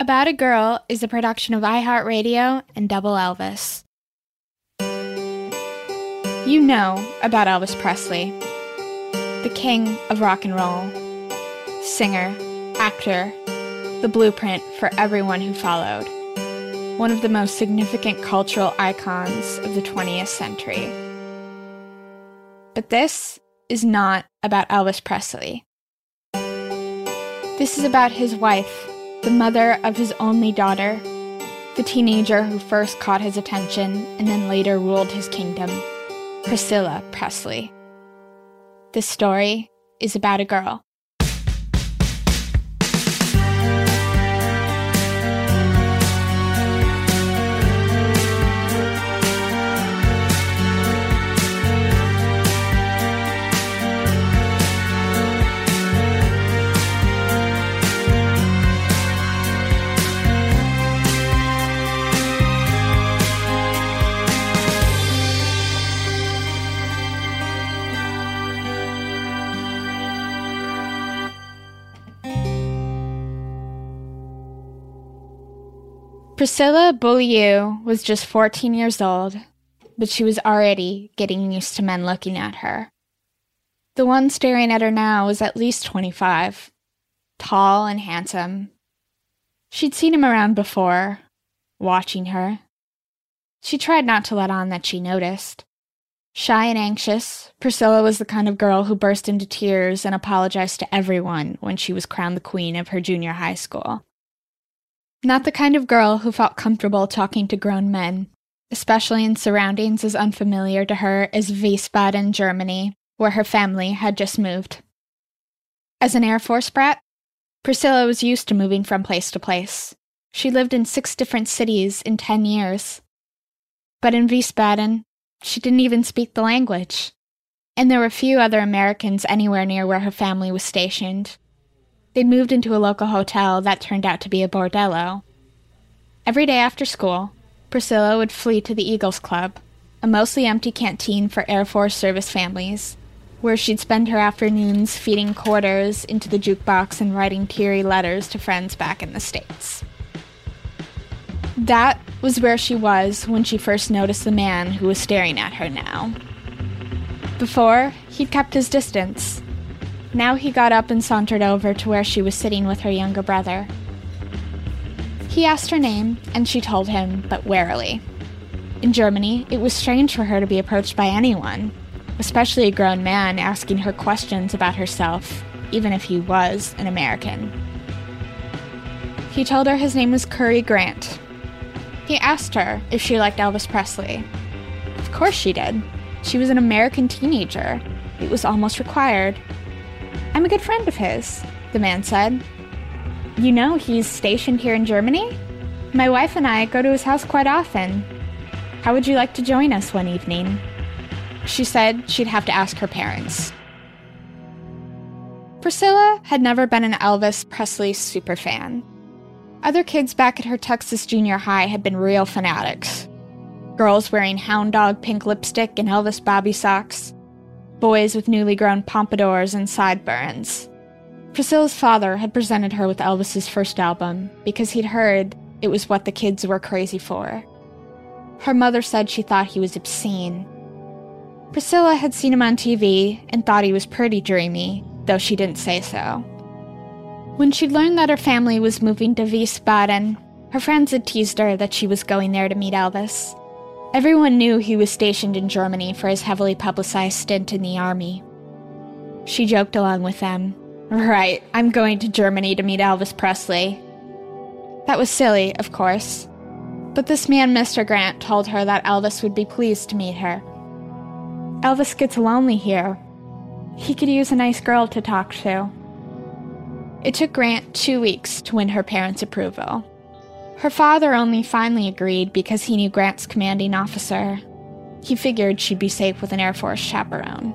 About a Girl is a production of iHeartRadio and Double Elvis. You know about Elvis Presley, the king of rock and roll, singer, actor, the blueprint for everyone who followed, one of the most significant cultural icons of the 20th century. But this is not about Elvis Presley. This is about his wife, the mother of his only daughter, the teenager who first caught his attention and then later ruled his kingdom. Priscilla Presley. This story is about a girl. Priscilla Beaulieu was just 14 years old, but she was already getting used to men looking at her. The one staring at her now was at least 25, tall and handsome. She'd seen him around before, watching her. She tried not to let on that she noticed. Shy and anxious, Priscilla was the kind of girl who burst into tears and apologized to everyone when she was crowned the queen of her junior high school. Not the kind of girl who felt comfortable talking to grown men, especially in surroundings as unfamiliar to her as Wiesbaden, Germany, where her family had just moved. As an Air Force brat, Priscilla was used to moving from place to place. She lived in six different cities in 10 years. But in Wiesbaden, she didn't even speak the language. And there were few other Americans anywhere near where her family was stationed. They moved into a local hotel that turned out to be a bordello. Every day after school, Priscilla would flee to the Eagles Club, a mostly empty canteen for Air Force service families, where she'd spend her afternoons feeding quarters into the jukebox and writing teary letters to friends back in the States. That was where she was when she first noticed the man who was staring at her now. Before, he'd kept his distance, now he got up and sauntered over to where she was sitting with her younger brother. He asked her name, and she told him, but warily. In Germany, it was strange for her to be approached by anyone, especially a grown man asking her questions about herself, even if he was an American. He told her his name was Currie Grant. He asked her if she liked Elvis Presley. Of course she did. She was an American teenager. It was almost required. I'm a good friend of his, the man said. You know, he's stationed here in Germany? My wife and I go to his house quite often. How would you like to join us one evening? She said she'd have to ask her parents. Priscilla had never been an Elvis Presley superfan. Other kids back at her Texas junior high had been real fanatics. Girls wearing hound dog pink lipstick and Elvis bobby socks, boys with newly grown pompadours and sideburns. Priscilla's father had presented her with Elvis's first album because he'd heard it was what the kids were crazy for. Her mother said she thought he was obscene. Priscilla had seen him on TV and thought he was pretty dreamy, though she didn't say so. When she'd learned that her family was moving to Wiesbaden, her friends had teased her that she was going there to meet Elvis. Everyone knew he was stationed in Germany for his heavily publicized stint in the army. She joked along with them. Right, I'm going to Germany to meet Elvis Presley. That was silly, of course. But this man, Mr. Grant, told her that Elvis would be pleased to meet her. Elvis gets lonely here. He could use a nice girl to talk to. It took Grant two weeks to win her parents' approval. Her father only finally agreed because he knew Grant's commanding officer. He figured she'd be safe with an Air Force chaperone.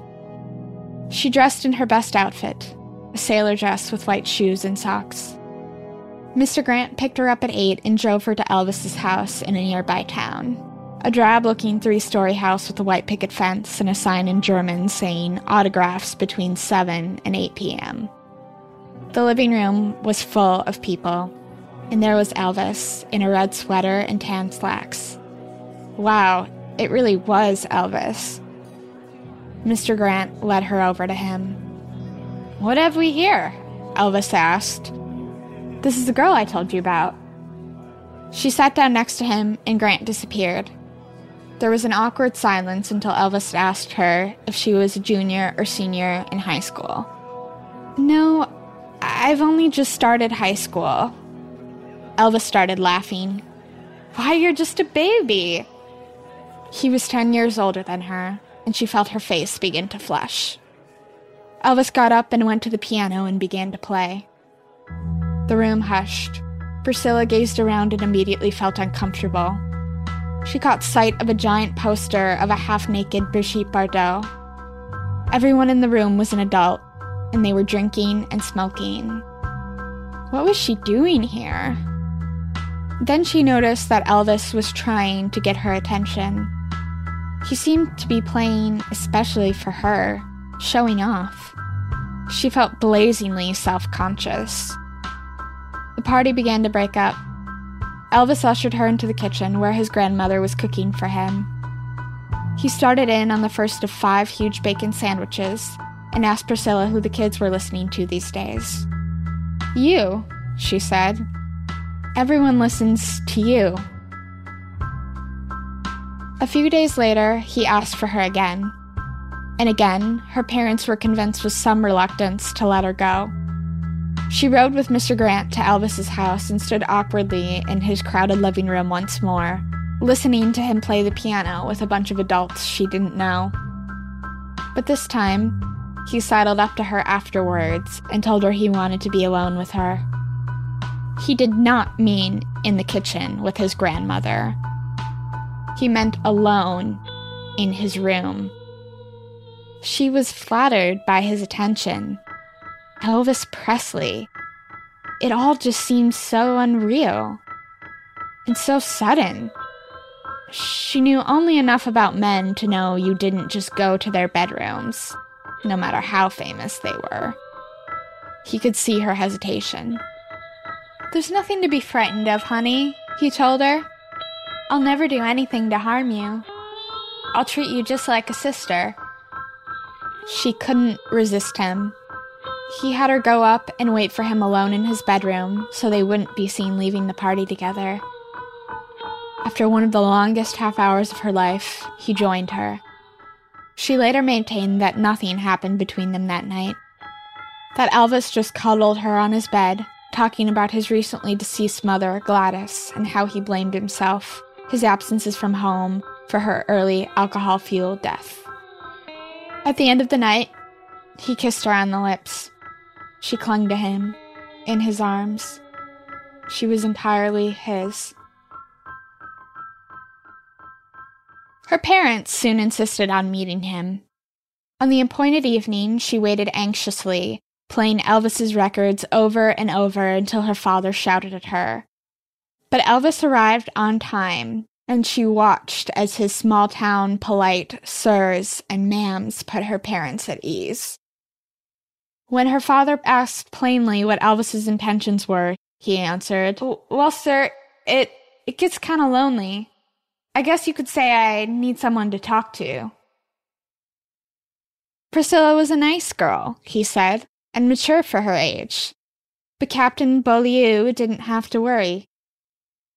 She dressed in her best outfit a sailor dress with white shoes and socks. Mr. Grant picked her up at 8 and drove her to Elvis's house in a nearby town. A drab looking three story house with a white picket fence and a sign in German saying autographs between 7 and 8 p.m. The living room was full of people, and there was Elvis in a red sweater and tan slacks. Wow, it really was Elvis. Mr. Grant led her over to him. What have we here? Elvis asked. This is the girl I told you about. She sat down next to him, and Grant disappeared. There was an awkward silence until Elvis asked her if she was a junior or senior in high school. No, I've only just started high school. Elvis started laughing. Why, you're just a baby. He was 10 years older than her, and she felt her face begin to flush. Elvis got up and went to the piano and began to play. The room hushed. Priscilla gazed around and immediately felt uncomfortable. She caught sight of a giant poster of a half naked Brigitte Bardot. Everyone in the room was an adult, and they were drinking and smoking. What was she doing here? Then she noticed that Elvis was trying to get her attention. He seemed to be playing especially for her, showing off. She felt blazingly self conscious. The party began to break up. Elvis ushered her into the kitchen where his grandmother was cooking for him. He started in on the first of five huge bacon sandwiches and asked Priscilla who the kids were listening to these days. You, she said. Everyone listens to you. A few days later, he asked for her again. And again, her parents were convinced with some reluctance to let her go. She rode with Mr. Grant to Elvis's house and stood awkwardly in his crowded living room once more, listening to him play the piano with a bunch of adults she didn't know. But this time, he sidled up to her afterwards and told her he wanted to be alone with her. He did not mean in the kitchen with his grandmother. He meant alone in his room. She was flattered by his attention. Elvis Presley. It all just seemed so unreal and so sudden. She knew only enough about men to know you didn't just go to their bedrooms no matter how famous they were. He could see her hesitation. There's nothing to be frightened of, honey, he told her. I'll never do anything to harm you. I'll treat you just like a sister. She couldn't resist him. He had her go up and wait for him alone in his bedroom so they wouldn't be seen leaving the party together. After one of the longest half hours of her life, he joined her. She later maintained that nothing happened between them that night. That Elvis just cuddled her on his bed, talking about his recently deceased mother, Gladys, and how he blamed himself, his absences from home, for her early alcohol fueled death. At the end of the night, he kissed her on the lips. She clung to him, in his arms. She was entirely his. Her parents soon insisted on meeting him. On the appointed evening, she waited anxiously, playing Elvis's records over and over until her father shouted at her. But Elvis arrived on time, and she watched as his small town polite sirs and ma'ams put her parents at ease. When her father asked plainly what Elvis's intentions were, he answered, Well, sir, it, it gets kind of lonely. I guess you could say I need someone to talk to. Priscilla was a nice girl, he said, and mature for her age. But Captain Beaulieu didn't have to worry.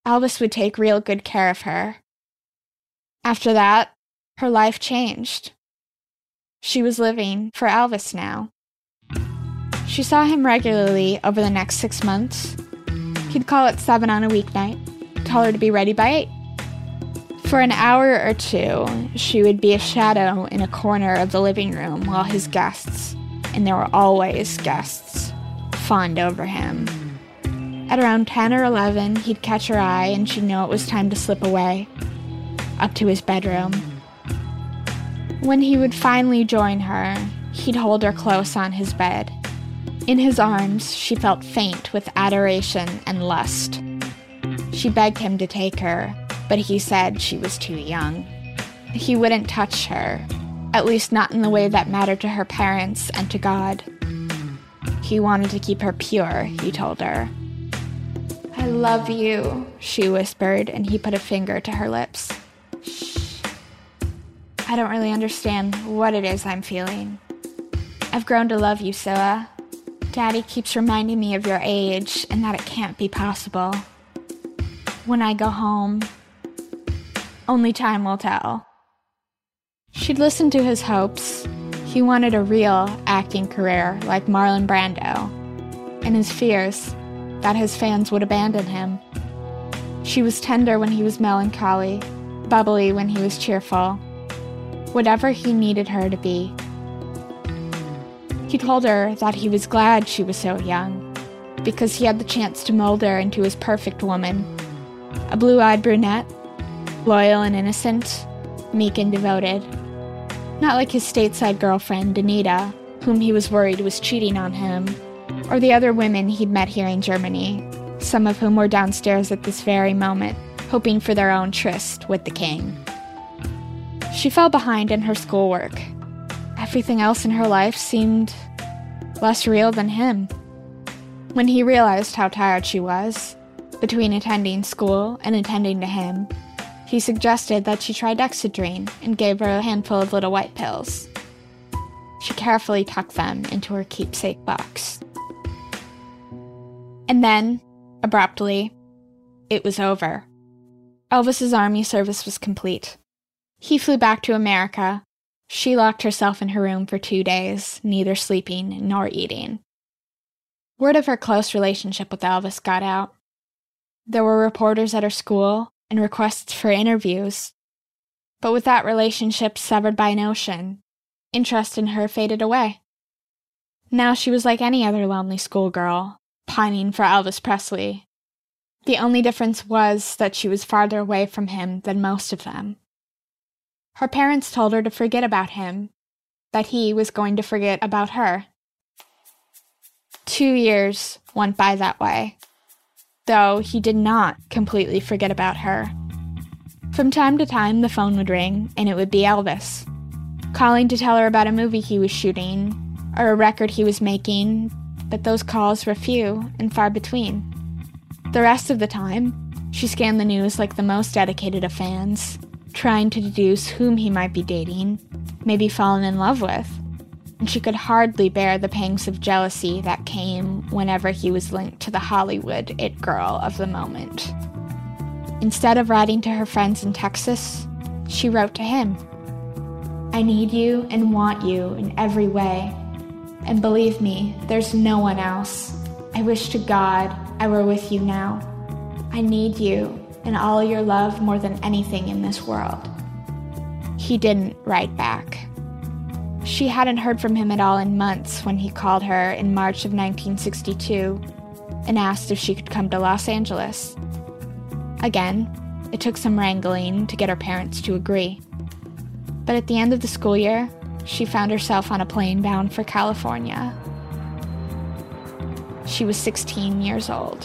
Elvis would take real good care of her. After that, her life changed. She was living for Elvis now. She saw him regularly over the next six months. He'd call at seven on a weeknight, tell her to be ready by eight. For an hour or two, she would be a shadow in a corner of the living room while his guests, and there were always guests, fawned over him. At around 10 or 11, he'd catch her eye and she'd know it was time to slip away, up to his bedroom. When he would finally join her, he'd hold her close on his bed. In his arms, she felt faint with adoration and lust. She begged him to take her, but he said she was too young. He wouldn't touch her, at least not in the way that mattered to her parents and to God. He wanted to keep her pure, he told her. I love you, she whispered, and he put a finger to her lips. Shh. I don't really understand what it is I'm feeling. I've grown to love you, Cilla. Daddy keeps reminding me of your age and that it can't be possible. When I go home, only time will tell. She'd listened to his hopes. He wanted a real acting career like Marlon Brando, and his fears that his fans would abandon him. She was tender when he was melancholy, bubbly when he was cheerful, whatever he needed her to be. He told her that he was glad she was so young, because he had the chance to mold her into his perfect woman a blue eyed brunette, loyal and innocent, meek and devoted. Not like his stateside girlfriend, Anita, whom he was worried was cheating on him, or the other women he'd met here in Germany, some of whom were downstairs at this very moment, hoping for their own tryst with the king. She fell behind in her schoolwork. Everything else in her life seemed less real than him. When he realized how tired she was, between attending school and attending to him, he suggested that she try Dexedrine and gave her a handful of little white pills. She carefully tucked them into her keepsake box. And then, abruptly, it was over. Elvis's army service was complete. He flew back to America. She locked herself in her room for two days, neither sleeping nor eating. Word of her close relationship with Elvis got out. There were reporters at her school and requests for interviews. But with that relationship severed by an ocean, interest in her faded away. Now she was like any other lonely schoolgirl, pining for Elvis Presley. The only difference was that she was farther away from him than most of them. Her parents told her to forget about him, that he was going to forget about her. Two years went by that way though he did not completely forget about her. From time to time, the phone would ring, and it would be Elvis, calling to tell her about a movie he was shooting or a record he was making, but those calls were few and far between. The rest of the time, she scanned the news like the most dedicated of fans, trying to deduce whom he might be dating, maybe fallen in love with and she could hardly bear the pangs of jealousy that came whenever he was linked to the Hollywood it girl of the moment. Instead of writing to her friends in Texas, she wrote to him I need you and want you in every way. And believe me, there's no one else. I wish to God I were with you now. I need you and all your love more than anything in this world. He didn't write back. She hadn't heard from him at all in months when he called her in March of 1962 and asked if she could come to Los Angeles. Again, it took some wrangling to get her parents to agree. But at the end of the school year, she found herself on a plane bound for California. She was 16 years old.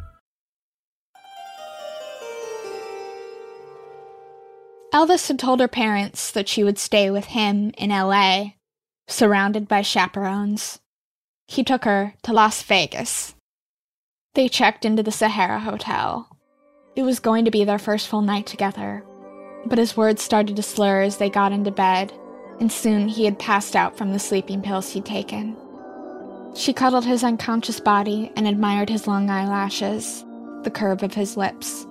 Elvis had told her parents that she would stay with him in LA, surrounded by chaperones. He took her to Las Vegas. They checked into the Sahara Hotel. It was going to be their first full night together. but his words started to slur as they got into bed, and soon he had passed out from the sleeping pills he'd taken. She cuddled his unconscious body and admired his long eyelashes, the curve of his lips.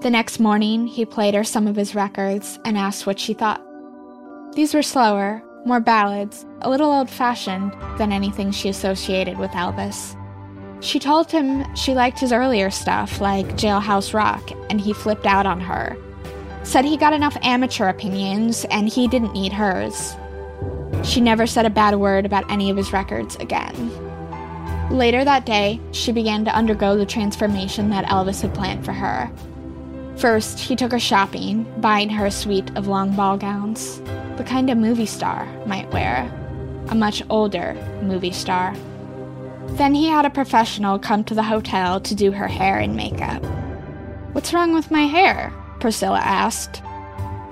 The next morning, he played her some of his records and asked what she thought. These were slower, more ballads, a little old fashioned than anything she associated with Elvis. She told him she liked his earlier stuff, like Jailhouse Rock, and he flipped out on her. Said he got enough amateur opinions and he didn't need hers. She never said a bad word about any of his records again. Later that day, she began to undergo the transformation that Elvis had planned for her. First, he took her shopping, buying her a suite of long ball gowns, the kind a movie star might wear, a much older movie star. Then he had a professional come to the hotel to do her hair and makeup. What's wrong with my hair? Priscilla asked.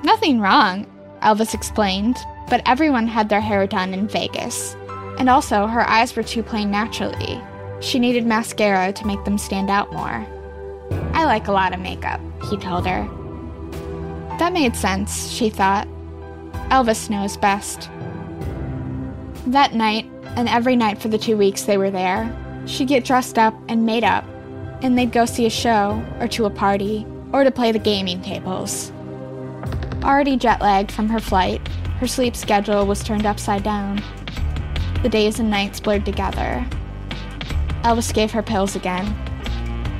Nothing wrong, Elvis explained, but everyone had their hair done in Vegas. And also, her eyes were too plain naturally. She needed mascara to make them stand out more. I like a lot of makeup, he told her. That made sense, she thought. Elvis knows best. That night, and every night for the two weeks they were there, she'd get dressed up and made up, and they'd go see a show, or to a party, or to play the gaming tables. Already jet lagged from her flight, her sleep schedule was turned upside down. The days and nights blurred together. Elvis gave her pills again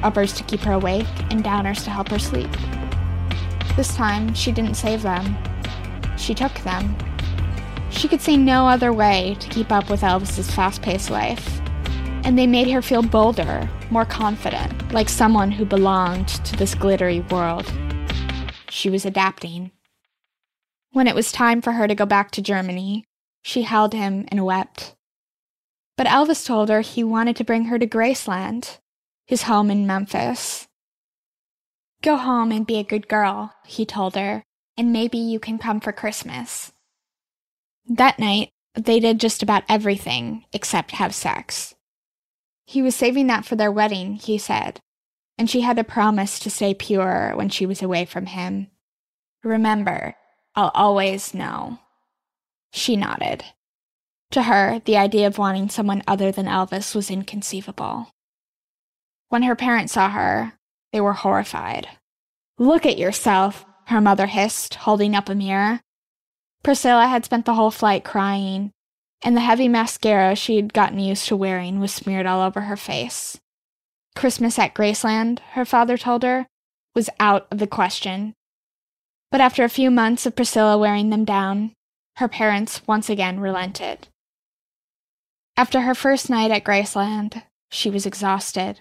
uppers to keep her awake and downers to help her sleep. This time, she didn't save them, she took them. She could see no other way to keep up with Elvis's fast paced life, and they made her feel bolder, more confident, like someone who belonged to this glittery world. She was adapting. When it was time for her to go back to Germany, she held him and wept. But Elvis told her he wanted to bring her to Graceland, his home in Memphis. Go home and be a good girl, he told her, and maybe you can come for Christmas. That night, they did just about everything except have sex. He was saving that for their wedding, he said, and she had to promise to stay pure when she was away from him. Remember, I'll always know. She nodded. To her, the idea of wanting someone other than Elvis was inconceivable. When her parents saw her, they were horrified. Look at yourself, her mother hissed, holding up a mirror. Priscilla had spent the whole flight crying, and the heavy mascara she'd gotten used to wearing was smeared all over her face. Christmas at Graceland, her father told her, was out of the question. But after a few months of Priscilla wearing them down, her parents once again relented. After her first night at Graceland, she was exhausted.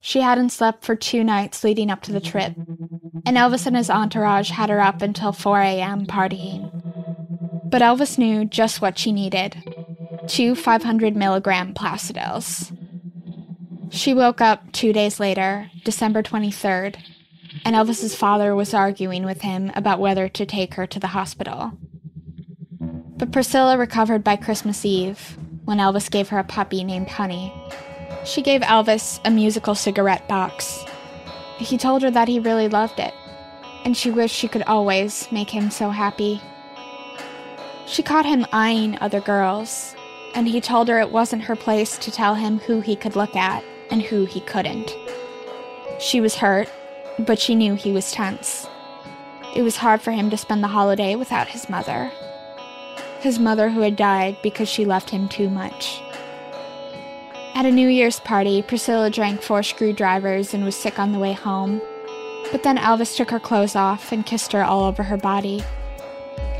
She hadn't slept for two nights leading up to the trip, and Elvis and his entourage had her up until 4 a.m. partying. But Elvis knew just what she needed two 500 milligram Placidyls. She woke up two days later, December 23rd, and Elvis's father was arguing with him about whether to take her to the hospital. But Priscilla recovered by Christmas Eve when Elvis gave her a puppy named Honey she gave Elvis a musical cigarette box. He told her that he really loved it, and she wished she could always make him so happy. She caught him eyeing other girls, and he told her it wasn't her place to tell him who he could look at and who he couldn't. She was hurt, but she knew he was tense. It was hard for him to spend the holiday without his mother. His mother, who had died because she loved him too much. At a New Year's party, Priscilla drank four screwdrivers and was sick on the way home. But then Elvis took her clothes off and kissed her all over her body.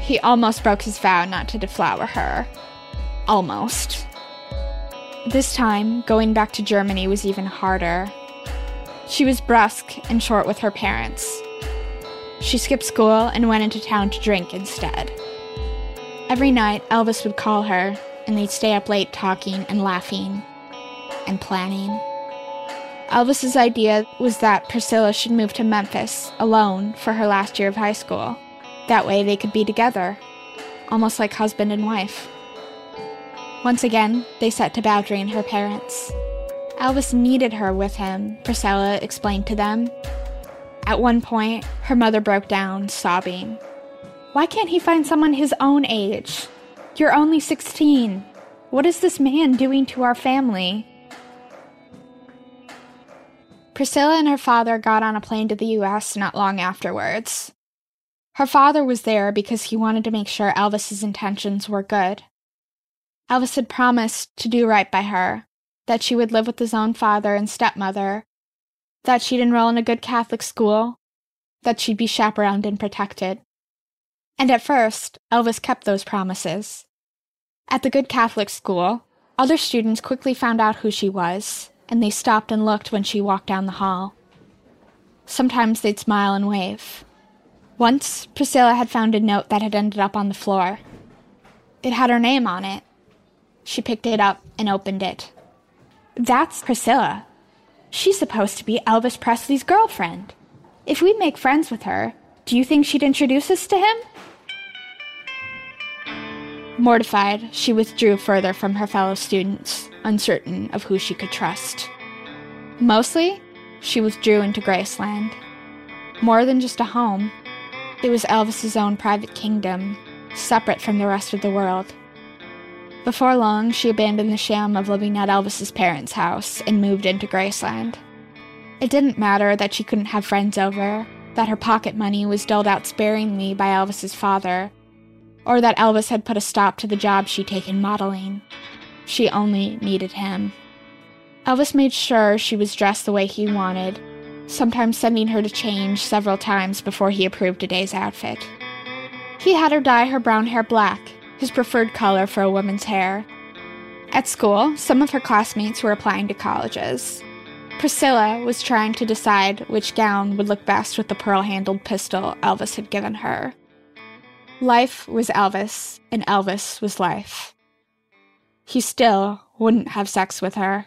He almost broke his vow not to deflower her. Almost. This time, going back to Germany was even harder. She was brusque and short with her parents. She skipped school and went into town to drink instead. Every night, Elvis would call her, and they'd stay up late talking and laughing and planning. Elvis's idea was that Priscilla should move to Memphis alone for her last year of high school. That way they could be together, almost like husband and wife. Once again, they set to badgering her parents. Elvis needed her with him, Priscilla explained to them. At one point, her mother broke down, sobbing. Why can't he find someone his own age? You're only 16. What is this man doing to our family? Priscilla and her father got on a plane to the US not long afterwards. Her father was there because he wanted to make sure Elvis's intentions were good. Elvis had promised to do right by her, that she would live with his own father and stepmother, that she'd enroll in a good Catholic school, that she'd be chaperoned and protected. And at first, Elvis kept those promises. At the good Catholic school, other students quickly found out who she was, and they stopped and looked when she walked down the hall. Sometimes they'd smile and wave. Once, Priscilla had found a note that had ended up on the floor. It had her name on it. She picked it up and opened it. That's Priscilla. She's supposed to be Elvis Presley's girlfriend. If we make friends with her, do you think she'd introduce us to him? Mortified, she withdrew further from her fellow students, uncertain of who she could trust. Mostly, she withdrew into Graceland. More than just a home, it was Elvis's own private kingdom, separate from the rest of the world. Before long, she abandoned the sham of living at Elvis's parents' house and moved into Graceland. It didn't matter that she couldn't have friends over, that her pocket money was doled out sparingly by Elvis's father, or that Elvis had put a stop to the job she'd taken modeling. She only needed him. Elvis made sure she was dressed the way he wanted, sometimes sending her to change several times before he approved a day's outfit. He had her dye her brown hair black his preferred color for a woman's hair. At school, some of her classmates were applying to colleges. Priscilla was trying to decide which gown would look best with the pearl handled pistol Elvis had given her. Life was Elvis, and Elvis was life. He still wouldn't have sex with her.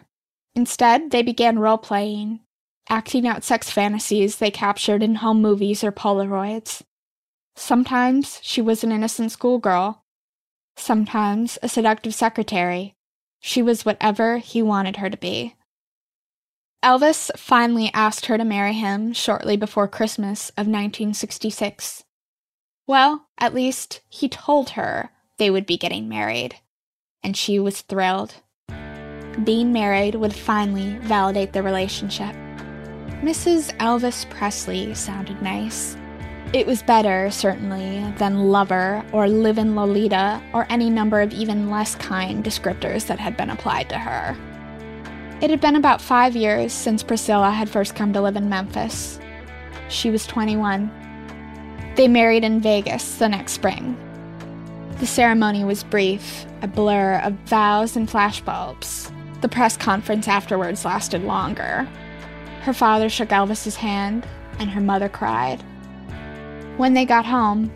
Instead, they began role playing, acting out sex fantasies they captured in home movies or Polaroids. Sometimes she was an innocent schoolgirl, sometimes a seductive secretary. She was whatever he wanted her to be. Elvis finally asked her to marry him shortly before Christmas of 1966. Well, at least he told her they would be getting married, and she was thrilled. Being married would finally validate the relationship. Mrs. Elvis Presley sounded nice. It was better, certainly, than lover or live in Lolita or any number of even less kind descriptors that had been applied to her. It had been about five years since Priscilla had first come to live in Memphis. She was 21. They married in Vegas the next spring. The ceremony was brief, a blur of vows and flashbulbs. The press conference afterwards lasted longer. Her father shook Elvis's hand, and her mother cried. When they got home,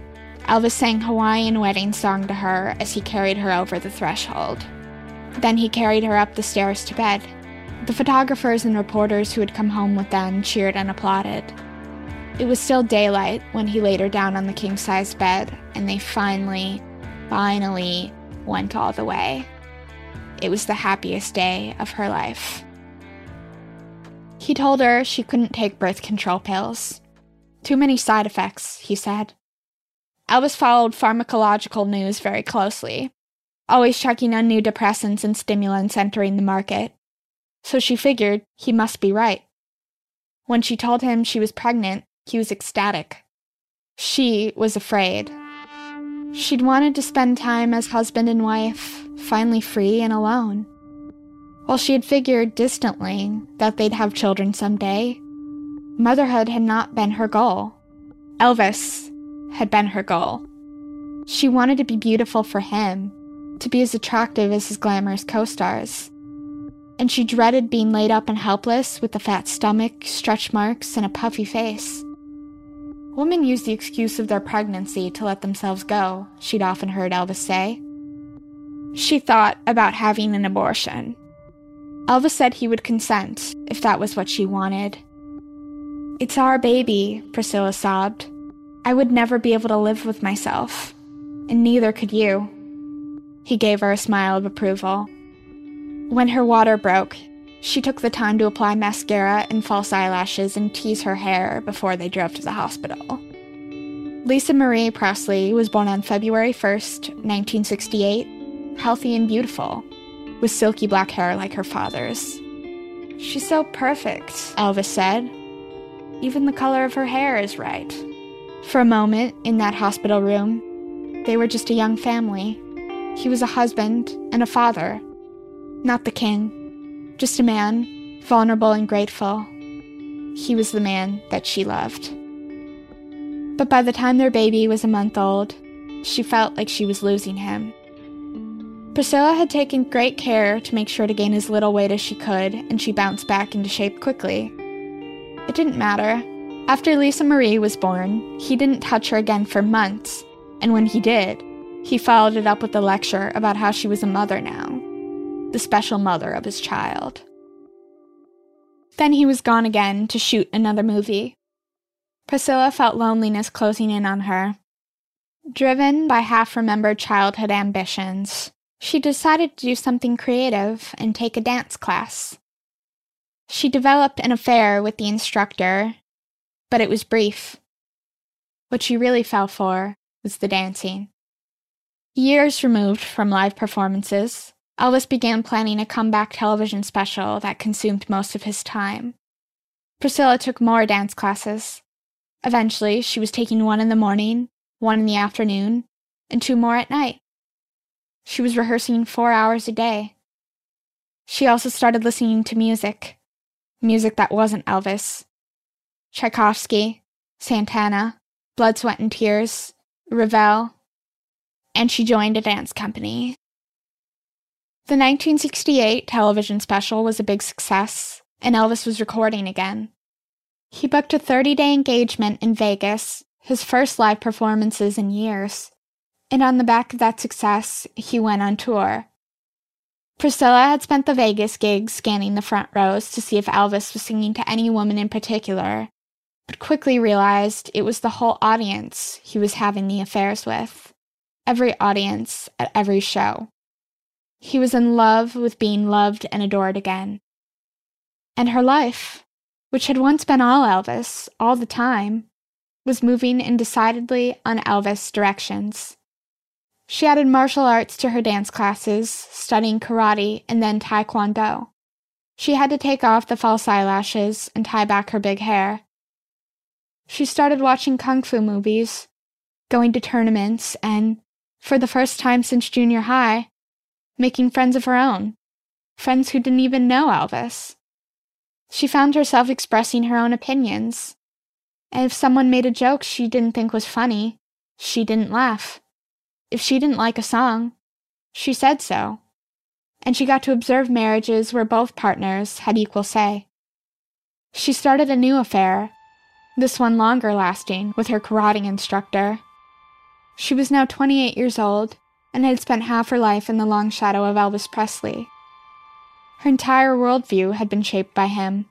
Elvis sang Hawaiian wedding song to her as he carried her over the threshold. Then he carried her up the stairs to bed. The photographers and reporters who had come home with them cheered and applauded. It was still daylight when he laid her down on the king size bed, and they finally, finally went all the way. It was the happiest day of her life. He told her she couldn't take birth control pills. Too many side effects, he said. Elvis followed pharmacological news very closely, always checking on new depressants and stimulants entering the market. So she figured he must be right. When she told him she was pregnant, he was ecstatic. She was afraid. She'd wanted to spend time as husband and wife, finally free and alone. While she had figured distantly that they'd have children someday, Motherhood had not been her goal. Elvis had been her goal. She wanted to be beautiful for him, to be as attractive as his glamorous co stars. And she dreaded being laid up and helpless with a fat stomach, stretch marks, and a puffy face. Women use the excuse of their pregnancy to let themselves go, she'd often heard Elvis say. She thought about having an abortion. Elvis said he would consent if that was what she wanted. It's our baby, Priscilla sobbed. I would never be able to live with myself, and neither could you. He gave her a smile of approval. When her water broke, She took the time to apply mascara and false eyelashes and tease her hair before they drove to the hospital. Lisa Marie Presley was born on February 1st, 1968, healthy and beautiful, with silky black hair like her father's. She's so perfect, Elvis said. Even the color of her hair is right. For a moment, in that hospital room, they were just a young family. He was a husband and a father, not the king just a man, vulnerable and grateful. He was the man that she loved. But by the time their baby was a month old, she felt like she was losing him. Priscilla had taken great care to make sure to gain as little weight as she could, and she bounced back into shape quickly. It didn't matter. After Lisa Marie was born, he didn't touch her again for months, and when he did, he followed it up with a lecture about how she was a mother now the special mother of his child. Then he was gone again to shoot another movie. Priscilla felt loneliness closing in on her. Driven by half remembered childhood ambitions, she decided to do something creative and take a dance class. She developed an affair with the instructor, but it was brief. What she really fell for was the dancing. Years removed from live performances, Elvis began planning a comeback television special that consumed most of his time. Priscilla took more dance classes. Eventually, she was taking one in the morning, one in the afternoon, and two more at night. She was rehearsing four hours a day. She also started listening to music, music that wasn't Elvis. Tchaikovsky, Santana, Blood, Sweat, and Tears, Ravel, and she joined a dance company the 1968 television special was a big success, and Elvis was recording again. He booked a 30 day engagement in Vegas, his first live performances in years. And on the back of that success, he went on tour. Priscilla had spent the Vegas gig scanning the front rows to see if Elvis was singing to any woman in particular, but quickly realized it was the whole audience he was having the affairs with. Every audience at every show. He was in love with being loved and adored again. And her life, which had once been all Elvis, all the time, was moving in decidedly un Elvis directions. She added martial arts to her dance classes, studying karate and then taekwondo. She had to take off the false eyelashes and tie back her big hair. She started watching kung fu movies, going to tournaments, and, for the first time since junior high, making friends of her own, friends who didn't even know Elvis. She found herself expressing her own opinions. And if someone made a joke she didn't think was funny, she didn't laugh. If she didn't like a song, she said so. And she got to observe marriages where both partners had equal say. She started a new affair, this one longer lasting, with her karate instructor. She was now 28 years old and had spent half her life in the long shadow of Elvis Presley. Her entire worldview had been shaped by him.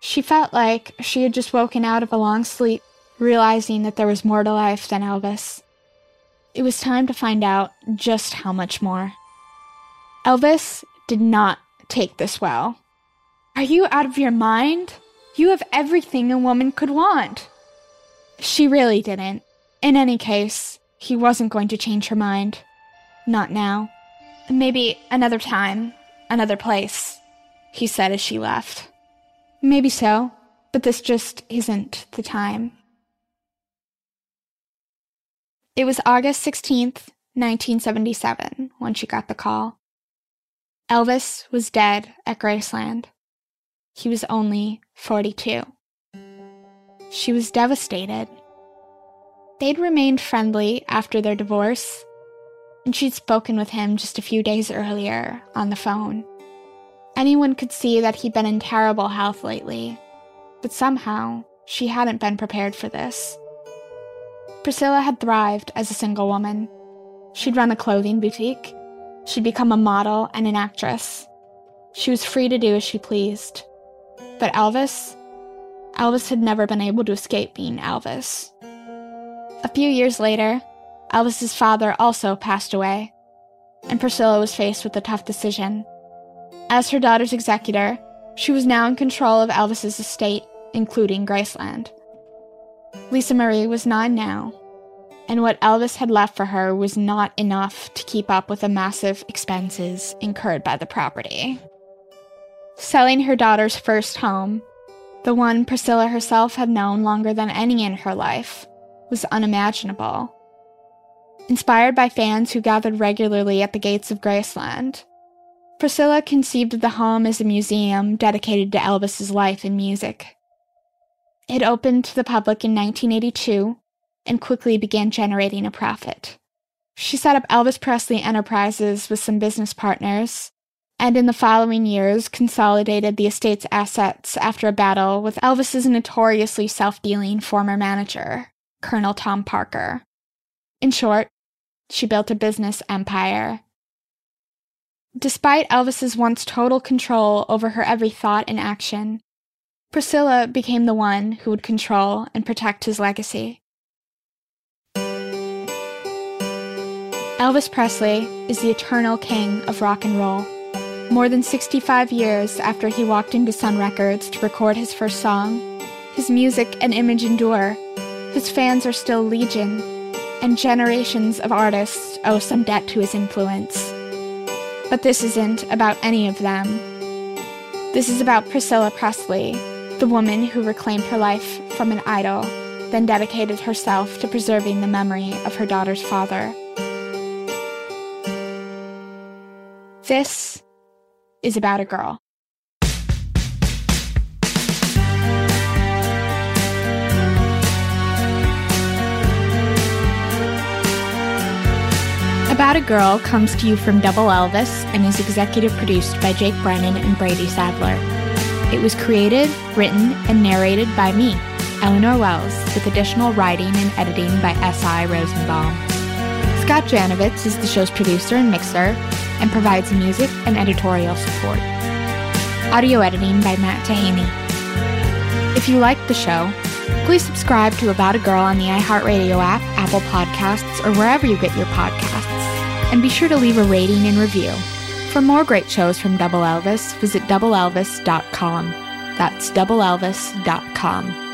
She felt like she had just woken out of a long sleep, realizing that there was more to life than Elvis. It was time to find out just how much more. Elvis did not take this well. Are you out of your mind? You have everything a woman could want. She really didn't. In any case, he wasn't going to change her mind. Not now. Maybe another time, another place, he said as she left. Maybe so, but this just isn't the time. It was August 16th, 1977, when she got the call. Elvis was dead at Graceland. He was only 42. She was devastated. They'd remained friendly after their divorce, and she'd spoken with him just a few days earlier on the phone. Anyone could see that he'd been in terrible health lately, but somehow she hadn't been prepared for this. Priscilla had thrived as a single woman. She'd run a clothing boutique, she'd become a model and an actress. She was free to do as she pleased. But Elvis? Elvis had never been able to escape being Elvis. A few years later, Elvis's father also passed away, and Priscilla was faced with a tough decision. As her daughter's executor, she was now in control of Elvis's estate, including Graceland. Lisa Marie was nine now, and what Elvis had left for her was not enough to keep up with the massive expenses incurred by the property. Selling her daughter's first home, the one Priscilla herself had known longer than any in her life, was unimaginable. Inspired by fans who gathered regularly at the gates of Graceland, Priscilla conceived of the home as a museum dedicated to Elvis's life and music. It opened to the public in 1982 and quickly began generating a profit. She set up Elvis Presley Enterprises with some business partners, and in the following years consolidated the estate's assets after a battle with Elvis's notoriously self dealing former manager, Colonel Tom Parker. In short, she built a business empire. Despite Elvis's once total control over her every thought and action, Priscilla became the one who would control and protect his legacy. Elvis Presley is the eternal king of rock and roll. More than 65 years after he walked into Sun Records to record his first song, his music and image endure. His fans are still legion, and generations of artists owe some debt to his influence. But this isn't about any of them. This is about Priscilla Presley, the woman who reclaimed her life from an idol, then dedicated herself to preserving the memory of her daughter's father. This is about a girl. A Girl comes to you from Double Elvis and is executive produced by Jake Brennan and Brady Sadler. It was created, written, and narrated by me, Eleanor Wells, with additional writing and editing by S.I. Rosenbaum. Scott Janovitz is the show's producer and mixer and provides music and editorial support. Audio editing by Matt Tahaney. If you liked the show, please subscribe to About a Girl on the iHeartRadio app, Apple Podcasts, or wherever you get your podcasts. And be sure to leave a rating and review. For more great shows from Double Elvis, visit doubleelvis.com. That's doubleelvis.com.